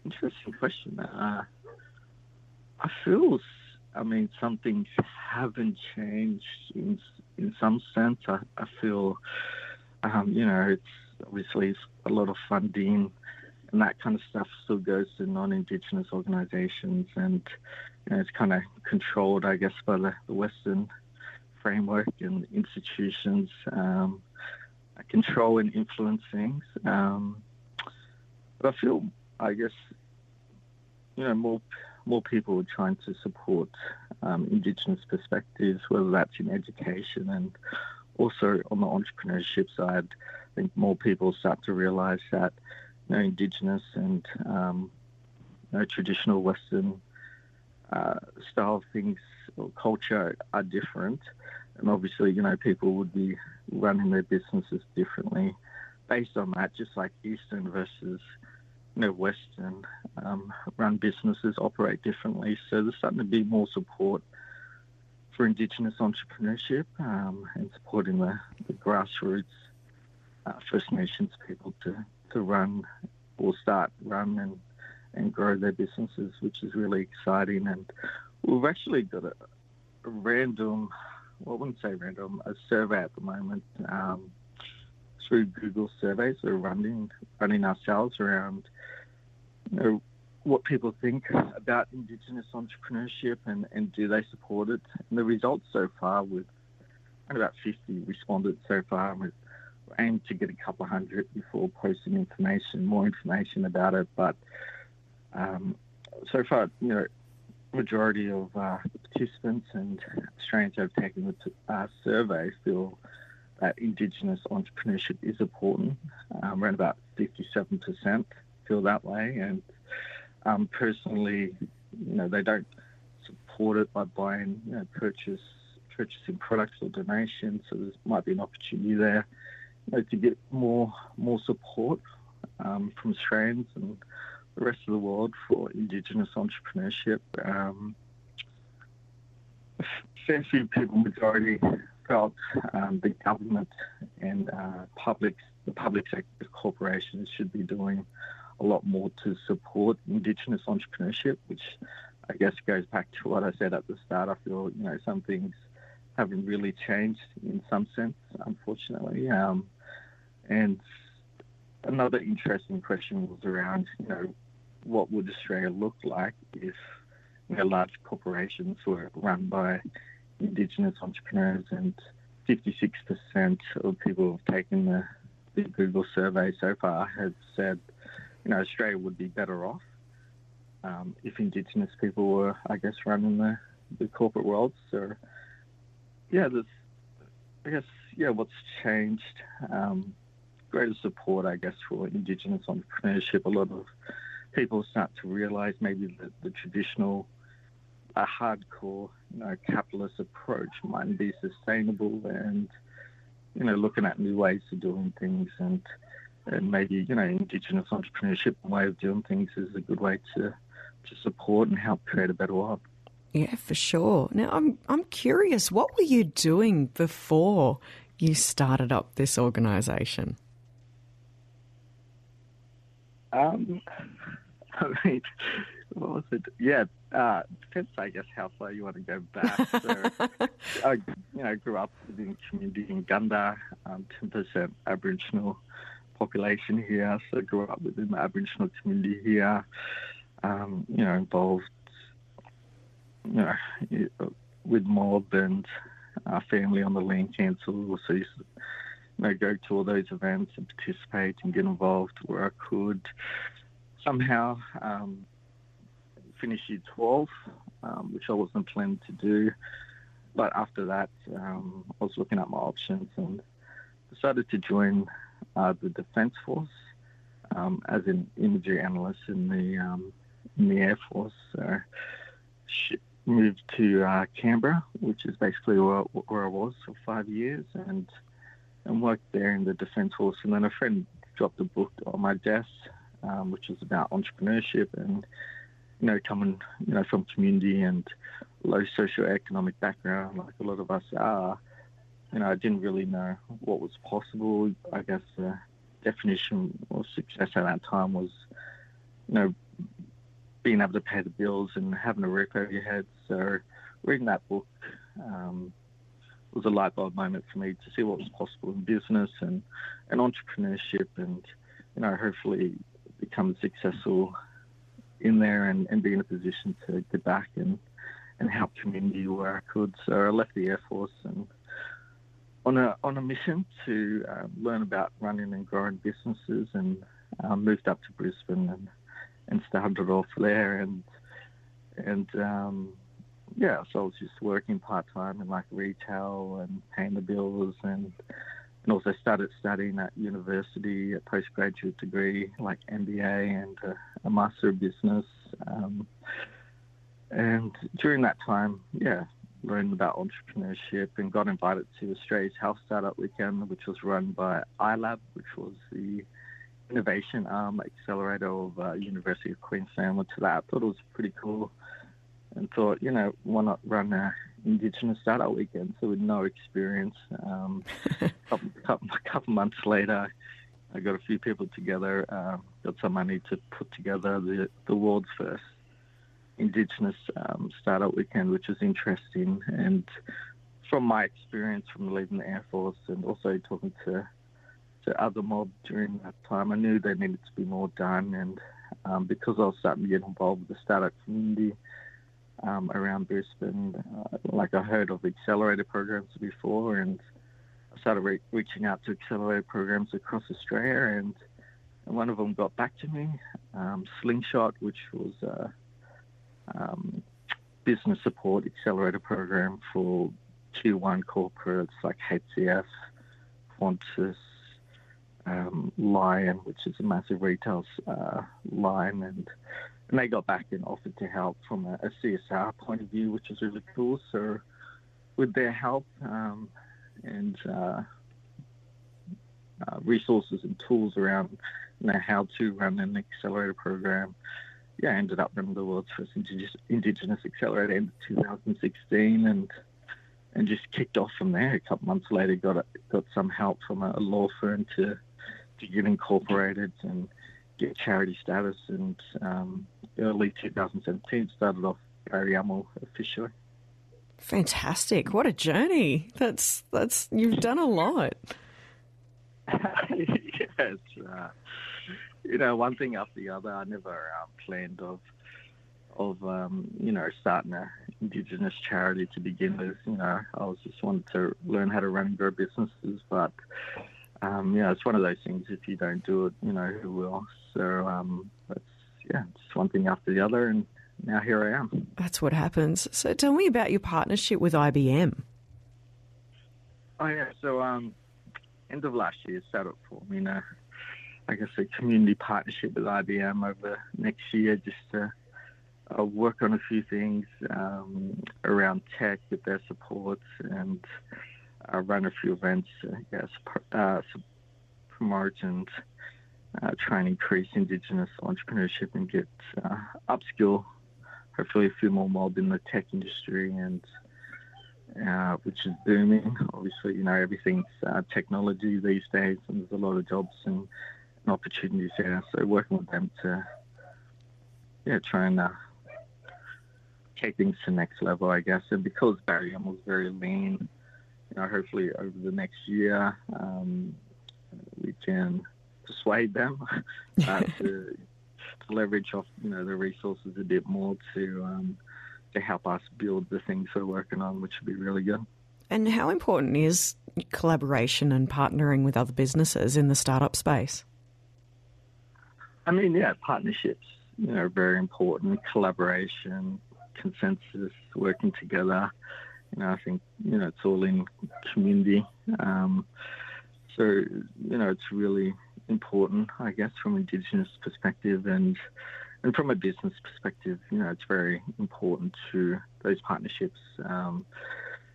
interesting question. Uh, I feel, I mean, some things haven't changed in in some sense. I, I feel, um, you know, it's obviously a lot of funding and that kind of stuff still goes to non-indigenous organizations and you know, it's kind of controlled i guess by the, the western framework and institutions um, control and influence things um, but i feel i guess you know more more people are trying to support um, indigenous perspectives whether that's in education and also on the entrepreneurship side. I think more people start to realise that you know, Indigenous and um, you know, traditional Western uh, style things or culture are different, and obviously, you know, people would be running their businesses differently based on that, just like Eastern versus you know Western um, run businesses operate differently. So there's starting to be more support for Indigenous entrepreneurship um, and supporting the, the grassroots uh, First Nations people to, to run or start run and and grow their businesses, which is really exciting. And we've actually got a, a random, well, I wouldn't say random, a survey at the moment um, through Google surveys we're running running ourselves around you know, what people think about Indigenous entrepreneurship and, and do they support it. And the results so far, with about 50 responded so far, with aim to get a couple hundred before posting information, more information about it. But um, so far, you know, majority of uh, participants and Australians who have taken the uh, survey feel that Indigenous entrepreneurship is important. Um, around about 57% feel that way, and um, personally, you know, they don't support it by buying, you know, purchase purchasing products or donations. So there might be an opportunity there you know, to get more more support um, from Australians and the rest of the world for Indigenous entrepreneurship. Um, fair few people, majority, felt um, the government and uh, public, the public sector corporations should be doing a lot more to support Indigenous entrepreneurship, which I guess goes back to what I said at the start. I feel you know some things haven't really changed in some sense, unfortunately. Um, and another interesting question was around, you know, what would Australia look like if you know, large corporations were run by Indigenous entrepreneurs, and 56% of people who have taken the, the Google survey so far have said, you know, Australia would be better off um, if Indigenous people were, I guess, running the, the corporate world. So, yeah, there's, I guess, yeah, what's changed? Um, greater support, I guess, for Indigenous entrepreneurship. A lot of people start to realise maybe that the traditional, uh, hardcore, you know, capitalist approach mightn't be sustainable, and you know, looking at new ways of doing things, and and maybe you know, Indigenous entrepreneurship way of doing things is a good way to to support and help create a better world. Yeah, for sure. Now, I'm I'm curious, what were you doing before you started up this organisation? Um, I mean, what was it? Yeah, uh, depends, I guess, how far you want to go back. So, I, you know, grew up within community in Gunnedah, um, 10% Aboriginal population here. So, grew up within the Aboriginal community here. Um, you know, involved, you know, with mob and our family on the land council. So, used to, you know, go to all those events and participate and get involved where I could. Somehow, um, finish year 12, um, which I wasn't planning to do. But after that, um, I was looking at my options and decided to join uh, the Defence Force um, as an imagery analyst in the um, in the Air Force. So moved to uh, Canberra, which is basically where, where I was for five years, and and worked there in the Defence Force. And then a friend dropped a book on my desk, um, which is about entrepreneurship and, you know, coming, you know, from community and low socioeconomic background, like a lot of us are. You know, I didn't really know what was possible. I guess the definition of success at that time was, you know, being able to pay the bills and having a roof over your head. So, reading that book um, was a light bulb moment for me to see what was possible in business and, and entrepreneurship and, you know, hopefully become successful in there and, and be in a position to get back and, and help community where I could. So I left the Air Force and on a on a mission to um, learn about running and growing businesses and um, moved up to Brisbane and, and started off there and and um, yeah, so I was just working part time in like retail and paying the bills and and also started studying at university, a postgraduate degree like MBA and a, a Master of Business. Um, and during that time, yeah, learned about entrepreneurship and got invited to Australia's Health Startup Weekend, which was run by iLab, which was the innovation arm accelerator of uh, University of Queensland. Went to that. Thought it was pretty cool and thought, you know, why not run a Indigenous Startup Weekend? So with no experience, um, a couple, couple, couple, months later, I got a few people together, uh, got some money to put together the, the world's first Indigenous um, Startup Weekend, which was interesting. And from my experience from leaving the Air Force and also talking to to other mob during that time, I knew there needed to be more done. And um, because I was starting to get involved with the startup community, um, around Brisbane. Uh, like I heard of accelerator programs before, and I started re- reaching out to accelerator programs across Australia, and, one of them got back to me, um, Slingshot, which was a um, business support accelerator program for tier one corporates like HCF, Qantas, um, Lion, which is a massive retail uh, line, and and they got back and offered to help from a, a CSR point of view, which is really cool. So with their help um, and uh, uh, resources and tools around you know, how to run an accelerator program, yeah, I ended up running the world's first indigenous, indigenous accelerator in 2016, and and just kicked off from there. A couple months later, got got some help from a law firm to to get incorporated and get charity status. And um, early 2017, started off Barayamal officially. Fantastic! What a journey. That's that's you've done a lot. yes, uh, you know, one thing after the other. I never um, planned of of um, you know starting a indigenous charity to begin with. You know, I was just wanted to learn how to run and grow businesses, but um, you know, it's one of those things. If you don't do it, you know, who will? So um, that's yeah, just one thing after the other, and now here I am. That's what happens. So tell me about your partnership with IBM. Oh yeah, so um, end of last year, set up for me, you know, I guess a community partnership with IBM over next year, just to uh, work on a few things um, around tech with their support and uh, run a few events, I guess, uh, promote and uh, try and increase Indigenous entrepreneurship and get uh, upskill, hopefully a few more mob in the tech industry and uh, which is booming. Obviously, you know, everything's uh, technology these days, and there's a lot of jobs and, and, opportunities there. So working with them to, yeah, try and uh, take things to the next level, I guess. And because Barry was very lean, you know, hopefully over the next year, um, we can persuade them uh, to, to, leverage off, you know, the resources a bit more to um, to help us build the things we're working on, which would be really good. And how important is collaboration and partnering with other businesses in the startup space? I mean, yeah, partnerships, you know, are very important. Collaboration, consensus, working together. You know, I think you know it's all in community. Um, so you know, it's really important, I guess, from Indigenous perspective and and from a business perspective, you know, it's very important to those partnerships. Um,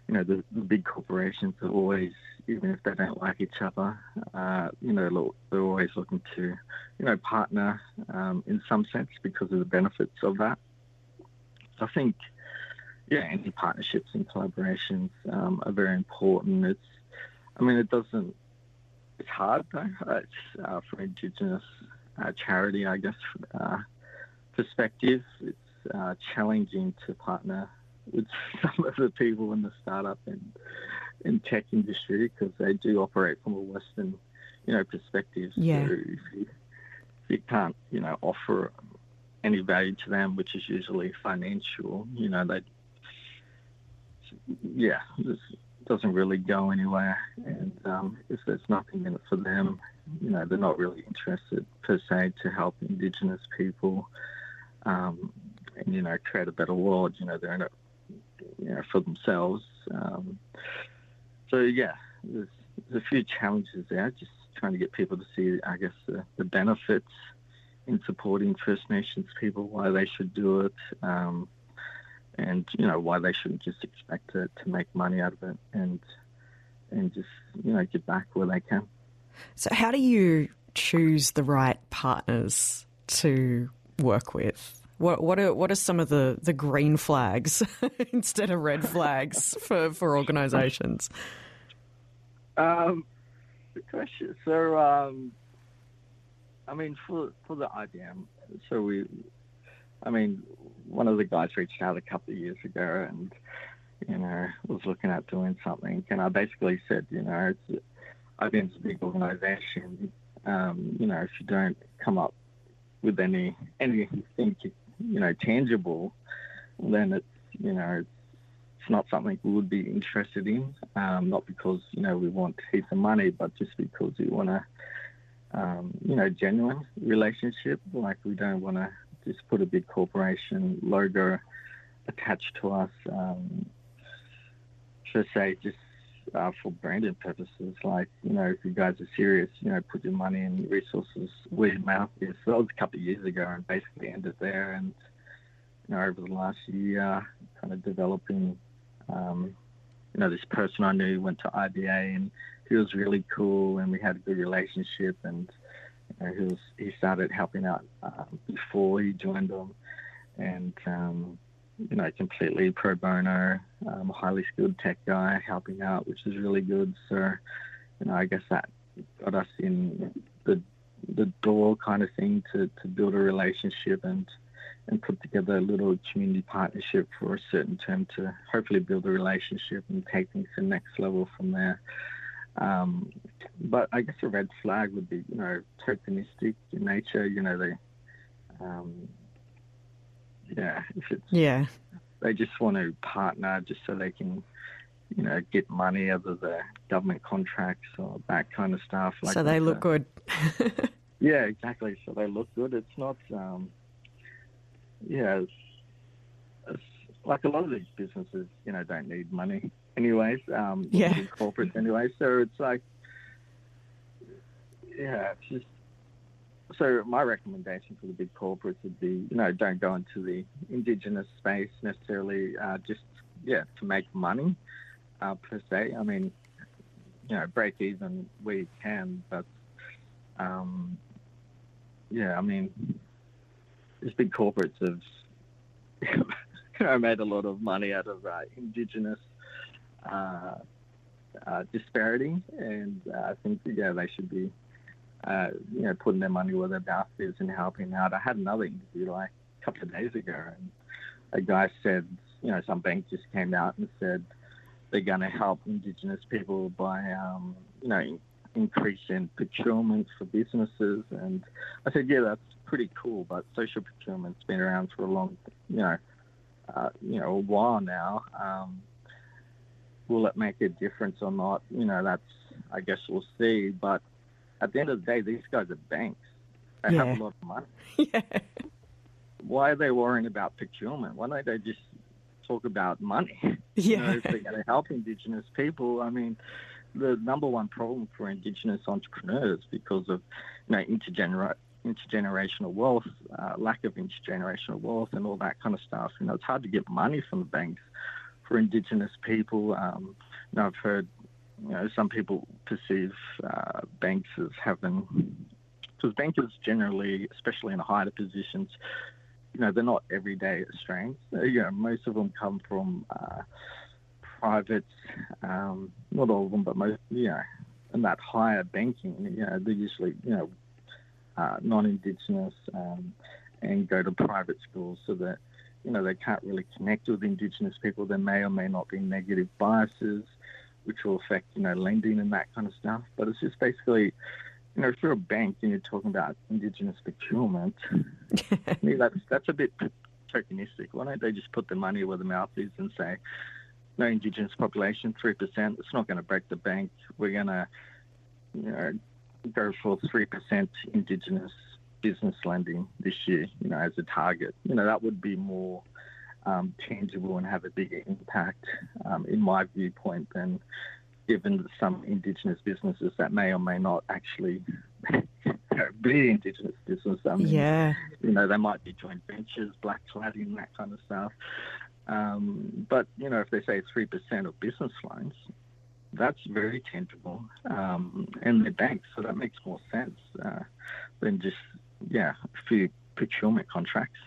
you know, the, the, big corporations are always, even if they don't like each other, uh, you know, they're always looking to, you know, partner um, in some sense because of the benefits of that. So I think, yeah, any partnerships and collaborations um, are very important. It's, I mean, it doesn't, it's hard though. It's uh, for Indigenous uh, charity, I guess. Uh, perspective, it's uh, challenging to partner with some of the people in the startup and, and tech industry because they do operate from a Western, you know, perspective. Yeah. So if you, if you can't, you know, offer any value to them, which is usually financial, you know, they, yeah, doesn't really go anywhere. And um, if there's nothing in it for them, you know, they're not really interested per se to help Indigenous people um, and you know create a better world. You know, they're in it you know for themselves. Um, so yeah, there's, there's, a few challenges there. Just trying to get people to see, I guess, the, the benefits in supporting First Nations people, why they should do it, um, and you know why they shouldn't just expect to, to make money out of it and and just you know get back where they can. So, how do you choose the right partners to work with? What what are what are some of the, the green flags instead of red flags for, for organisations? Um, good question. So, um, I mean, for for the IBM, so we, I mean, one of the guys reached out a couple of years ago and you know was looking at doing something, and I basically said, you know, it's, IBM's a big organisation. Um, you know, if you don't come up with any anything you know tangible, then it's you know it's, it's not something we would be interested in. Um, not because you know we want heaps of money, but just because we want a um, you know genuine relationship. Like we don't want to just put a big corporation logo attached to us. Um, should say just uh, for branding purposes. Like, you know, if you guys are serious, you know, put your money and resources where your mouth is. So that was a couple of years ago and basically ended there. And, you know, over the last year, kind of developing, um, you know, this person I knew went to IBA and he was really cool and we had a good relationship and, he was, he started helping out um, before he joined them and, um, you know, completely pro bono, um, highly skilled tech guy helping out, which is really good. So, you know, I guess that got us in the the door kind of thing to, to build a relationship and and put together a little community partnership for a certain term to hopefully build a relationship and take things to the next level from there. Um, but I guess a red flag would be, you know, tokenistic in nature. You know, they um, yeah, if it's Yeah. they just want to partner just so they can, you know, get money out of the government contracts or that kind of stuff. so they look the- good. Yeah, exactly. So they look good. It's not, um, yeah, it's, it's like a lot of these businesses, you know, don't need money anyways. Um, Yeah. corporates anyway. So it's like, yeah, it's just. So my recommendation for the big corporates would be, you know, don't go into the indigenous space necessarily. Uh, just yeah, to make money uh, per se. I mean, you know, break even where you can, but um, yeah, I mean, these big corporates have you know, made a lot of money out of uh, indigenous disparity, and uh, I think yeah, they should be uh, you know putting their money where their mouth is and helping out. I had another interview like a couple of days ago, and a guy said, you know, some bank just came out and said they're going to help indigenous people by um, you know increasing procurement for businesses, and I said, yeah, that's pretty cool, but social procurement's been around for a long, you know, uh, you know, a while now. Um, will it make a difference or not? You know, that's I guess we'll see. But at the end of the day, these guys are banks. They Yeah. have a lot of money. yeah. Why are they worrying about procurement? Why don't they just talk about money? You know, Yeah. if they're going to help Indigenous people, I mean, the number one problem for Indigenous entrepreneurs because of you know intergener- intergenerational wealth, uh, lack of intergenerational wealth, and all that kind of stuff. You know, it's hard to get money from the banks for Indigenous people. Um, you know, I've heard you know some people perceive uh, banks as having because bankers generally, especially in higher positions, you know, they're not everyday Australians. Uh, You know, most of them come from uh, private, um, not all of them, but most, you know, in that higher banking, you know, they're usually, you know, uh, non-Indigenous um, and go to private schools so that, you know, they can't really connect with Indigenous people. There may or may not be negative biases, which will affect, you know, lending and that kind of stuff. But it's just basically, you know, if you're a bank and you're talking about Indigenous procurement, to me, that's that's a bit tokenistic. Why don't they just put the money where the mouth is and say, no Indigenous population, three percent. It's not going to break the bank. We're going to, you know, go for three percent Indigenous business lending this year. You know, as a target. You know, that would be more um, tangible and have a bigger impact, um, in my viewpoint, than given some Indigenous businesses that may or may not actually be Indigenous business. I mean, Yeah. you know, they might be joint ventures, black cladding, that kind of stuff. Um, but, you know, if they say 3% of business loans, that's very tangible. Um, and they're banks, so that makes more sense uh, than just, yeah, a few procurement contracts.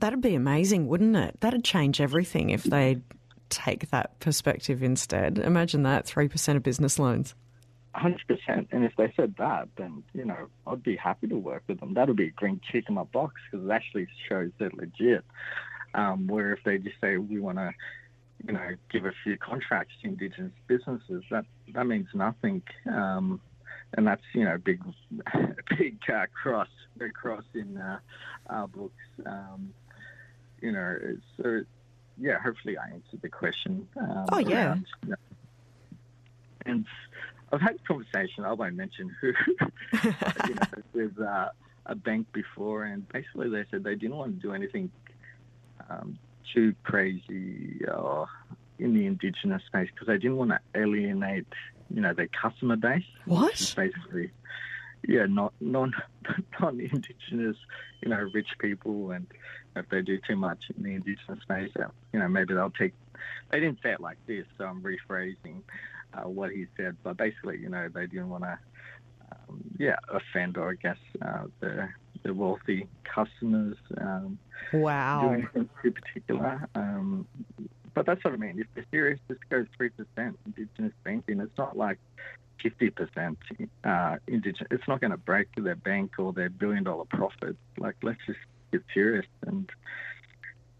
That'd be amazing, wouldn't it? That'd change everything if they take that perspective instead. Imagine that 3% of business loans. 100%. And if they said that, then, you know, I'd be happy to work with them. That would be a green tick in my box because it actually shows they're legit. Um, where if they just say, we want to, you know, give a few contracts to Indigenous businesses, that, that means nothing. Um, and that's, you know, a big, big uh, cross, big cross in uh, our books. Um, you know, so, yeah, hopefully I answered the question. Um, Oh, yeah. around, you know, and I've had a conversation, I won't mention who, you know, with uh, a bank before, and basically they said they didn't want to do anything um, too crazy uh, in the Indigenous space because they didn't want to alienate, you know, their customer base. What? Basically, yeah, not non non-Indigenous, you know, rich people, and if they do too much in the Indigenous space, uh, you know, maybe they'll take. They didn't say it like this, so I'm rephrasing uh, what he said, but basically, you know, they didn't want to, um, yeah, offend or I guess uh, the the wealthy customers. Um, Wow. too particular. Um, but that's what I mean. If they're serious, just goes three percent Indigenous banking. It's not like fifty percent uh, Indigenous. It's not going to break their bank or their billion dollar profit. Like let's just get serious and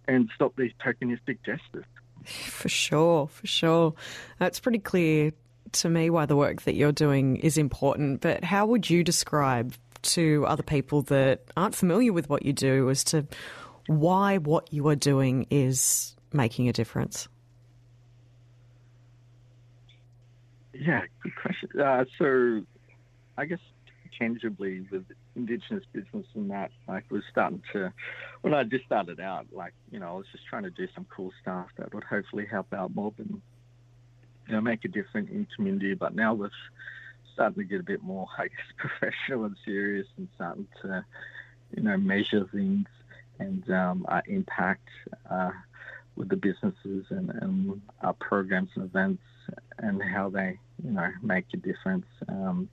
and stop these tokenistic gestures. For sure, for sure. That's pretty clear to me why the work that you're doing is important, but how would you describe to other people that aren't familiar with what you do as to why what you are doing is making a difference? Yeah, good question. Uh, so, I guess tangibly with Indigenous business and that, like, was starting to, when I just started out, like, you know, I was just trying to do some cool stuff that would hopefully help out Melbourne, you know, make a difference in community. But now we're starting to get a bit more, I guess, professional and serious and starting to, you know, measure things and um, our impact uh, with the businesses and, and our programs and events and how they, you know, make a difference. Um,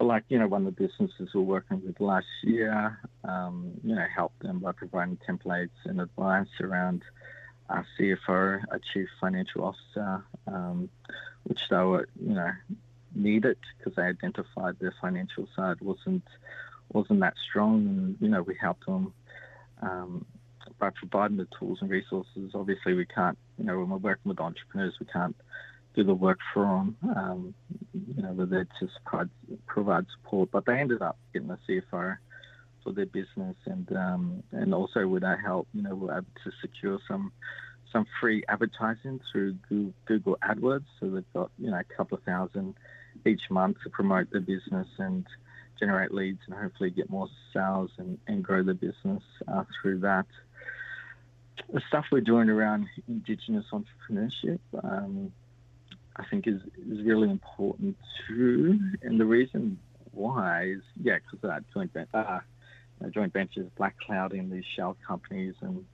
like, you know, one of the businesses we're working with last year, um, you know, helped them by providing templates and advice around our CFO, a Chief Financial Officer, um, which they were, you know, needed because they identified their financial side wasn't wasn't that strong, and you know, we helped them um, by providing the tools and resources. Obviously, we can't, you know, when we're working with entrepreneurs, we can't do the work for them. Um, you know, there to provide, provide support. But they ended up getting a CFO for their business, and um, and also with our help, you know, we're able to secure some some free advertising through Google AdWords. So they've got you know a couple of thousand each month to promote their business and generate leads and hopefully get more sales and, and grow the business uh, through that. The stuff we're doing around Indigenous entrepreneurship, um, I think, is, is really important too. And the reason why is, yeah, because that joint, uh, joint ventures, black cladding these shell companies and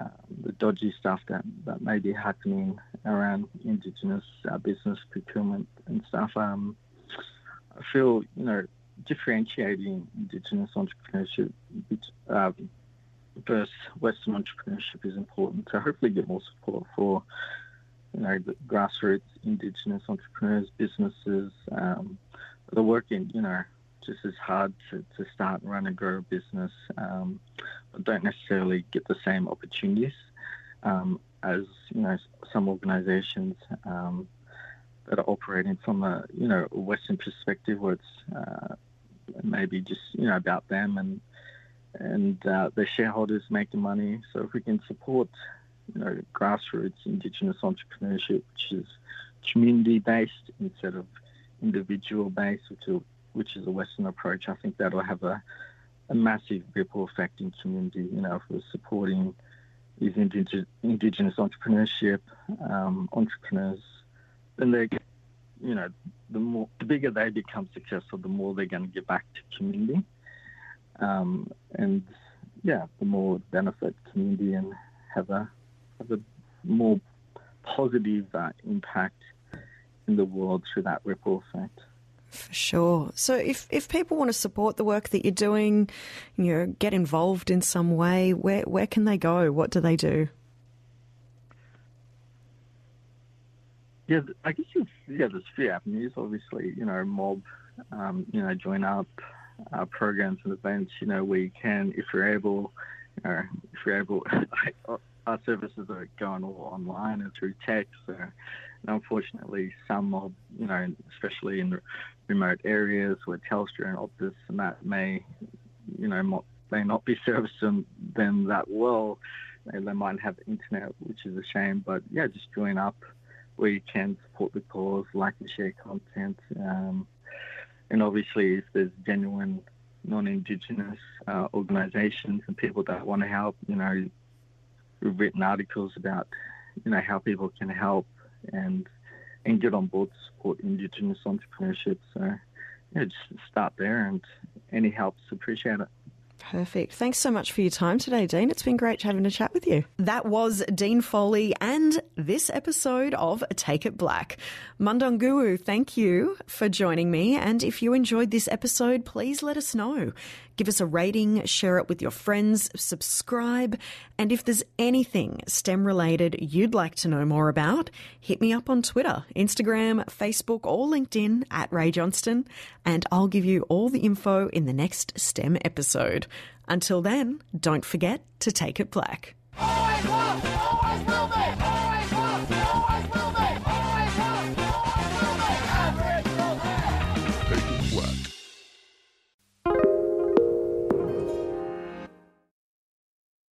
um, the dodgy stuff that, that may be happening around Indigenous uh, business procurement and stuff. Um, I feel, you know, differentiating Indigenous entrepreneurship uh, versus Western entrepreneurship is important to hopefully get more support for, you know, the grassroots Indigenous entrepreneurs, businesses um, that are working, you know, just as hard to, to start and run and grow a business, um, but don't necessarily get the same opportunities um, as, you know, some organizations um, that are operating from a, you know, Western perspective where it's uh, maybe just you know about them and and uh, their shareholders the money. So if we can support you know grassroots Indigenous entrepreneurship, which is community based instead of individual based, which is which is a Western approach, I think that'll have a a massive ripple effect in community. You know, if we're supporting these indig- Indigenous entrepreneurship um, entrepreneurs, then they you know, the more the bigger they become successful, the more they're going to give back to community, um, and yeah, the more benefit community and have a have a more positive uh, impact in the world through that ripple effect. For sure. So if, if people want to support the work that you're doing, you know, get involved in some way, where where can they go? What do they do? Yeah, I guess yeah, there's a few avenues. Obviously, you know, mob, um, you know, join up uh, programs and events. You know, you can, if you're able, you know, if you're able, our services are going all online and through text. So, and unfortunately, some of, you know, especially in remote areas where Telstra and Optus and that may, you know, may not be servicing them that well. They they might have internet, which is a shame. But yeah, just join up you can support the cause, like and share content. Um, and obviously, if there's genuine non-Indigenous uh, organisations and people that want to help, you know, we've written articles about you know how people can help and and get on board to support Indigenous entrepreneurship. So yeah, just start there, and any help's appreciated. Perfect. Thanks so much for your time today, Dean. It's been great having a chat with you. That was Dean Foley and this episode of Take It Blak. Mundunguwu, thank you for joining me. And if you enjoyed this episode, please let us know. Give us a rating, share it with your friends, subscribe. And if there's anything STEM related you'd like to know more about, hit me up on Twitter, Instagram, Facebook, or LinkedIn at Ray Johnston, and I'll give you all the info in the next STEM episode. Until then, don't forget to take it Blak. Always was, always.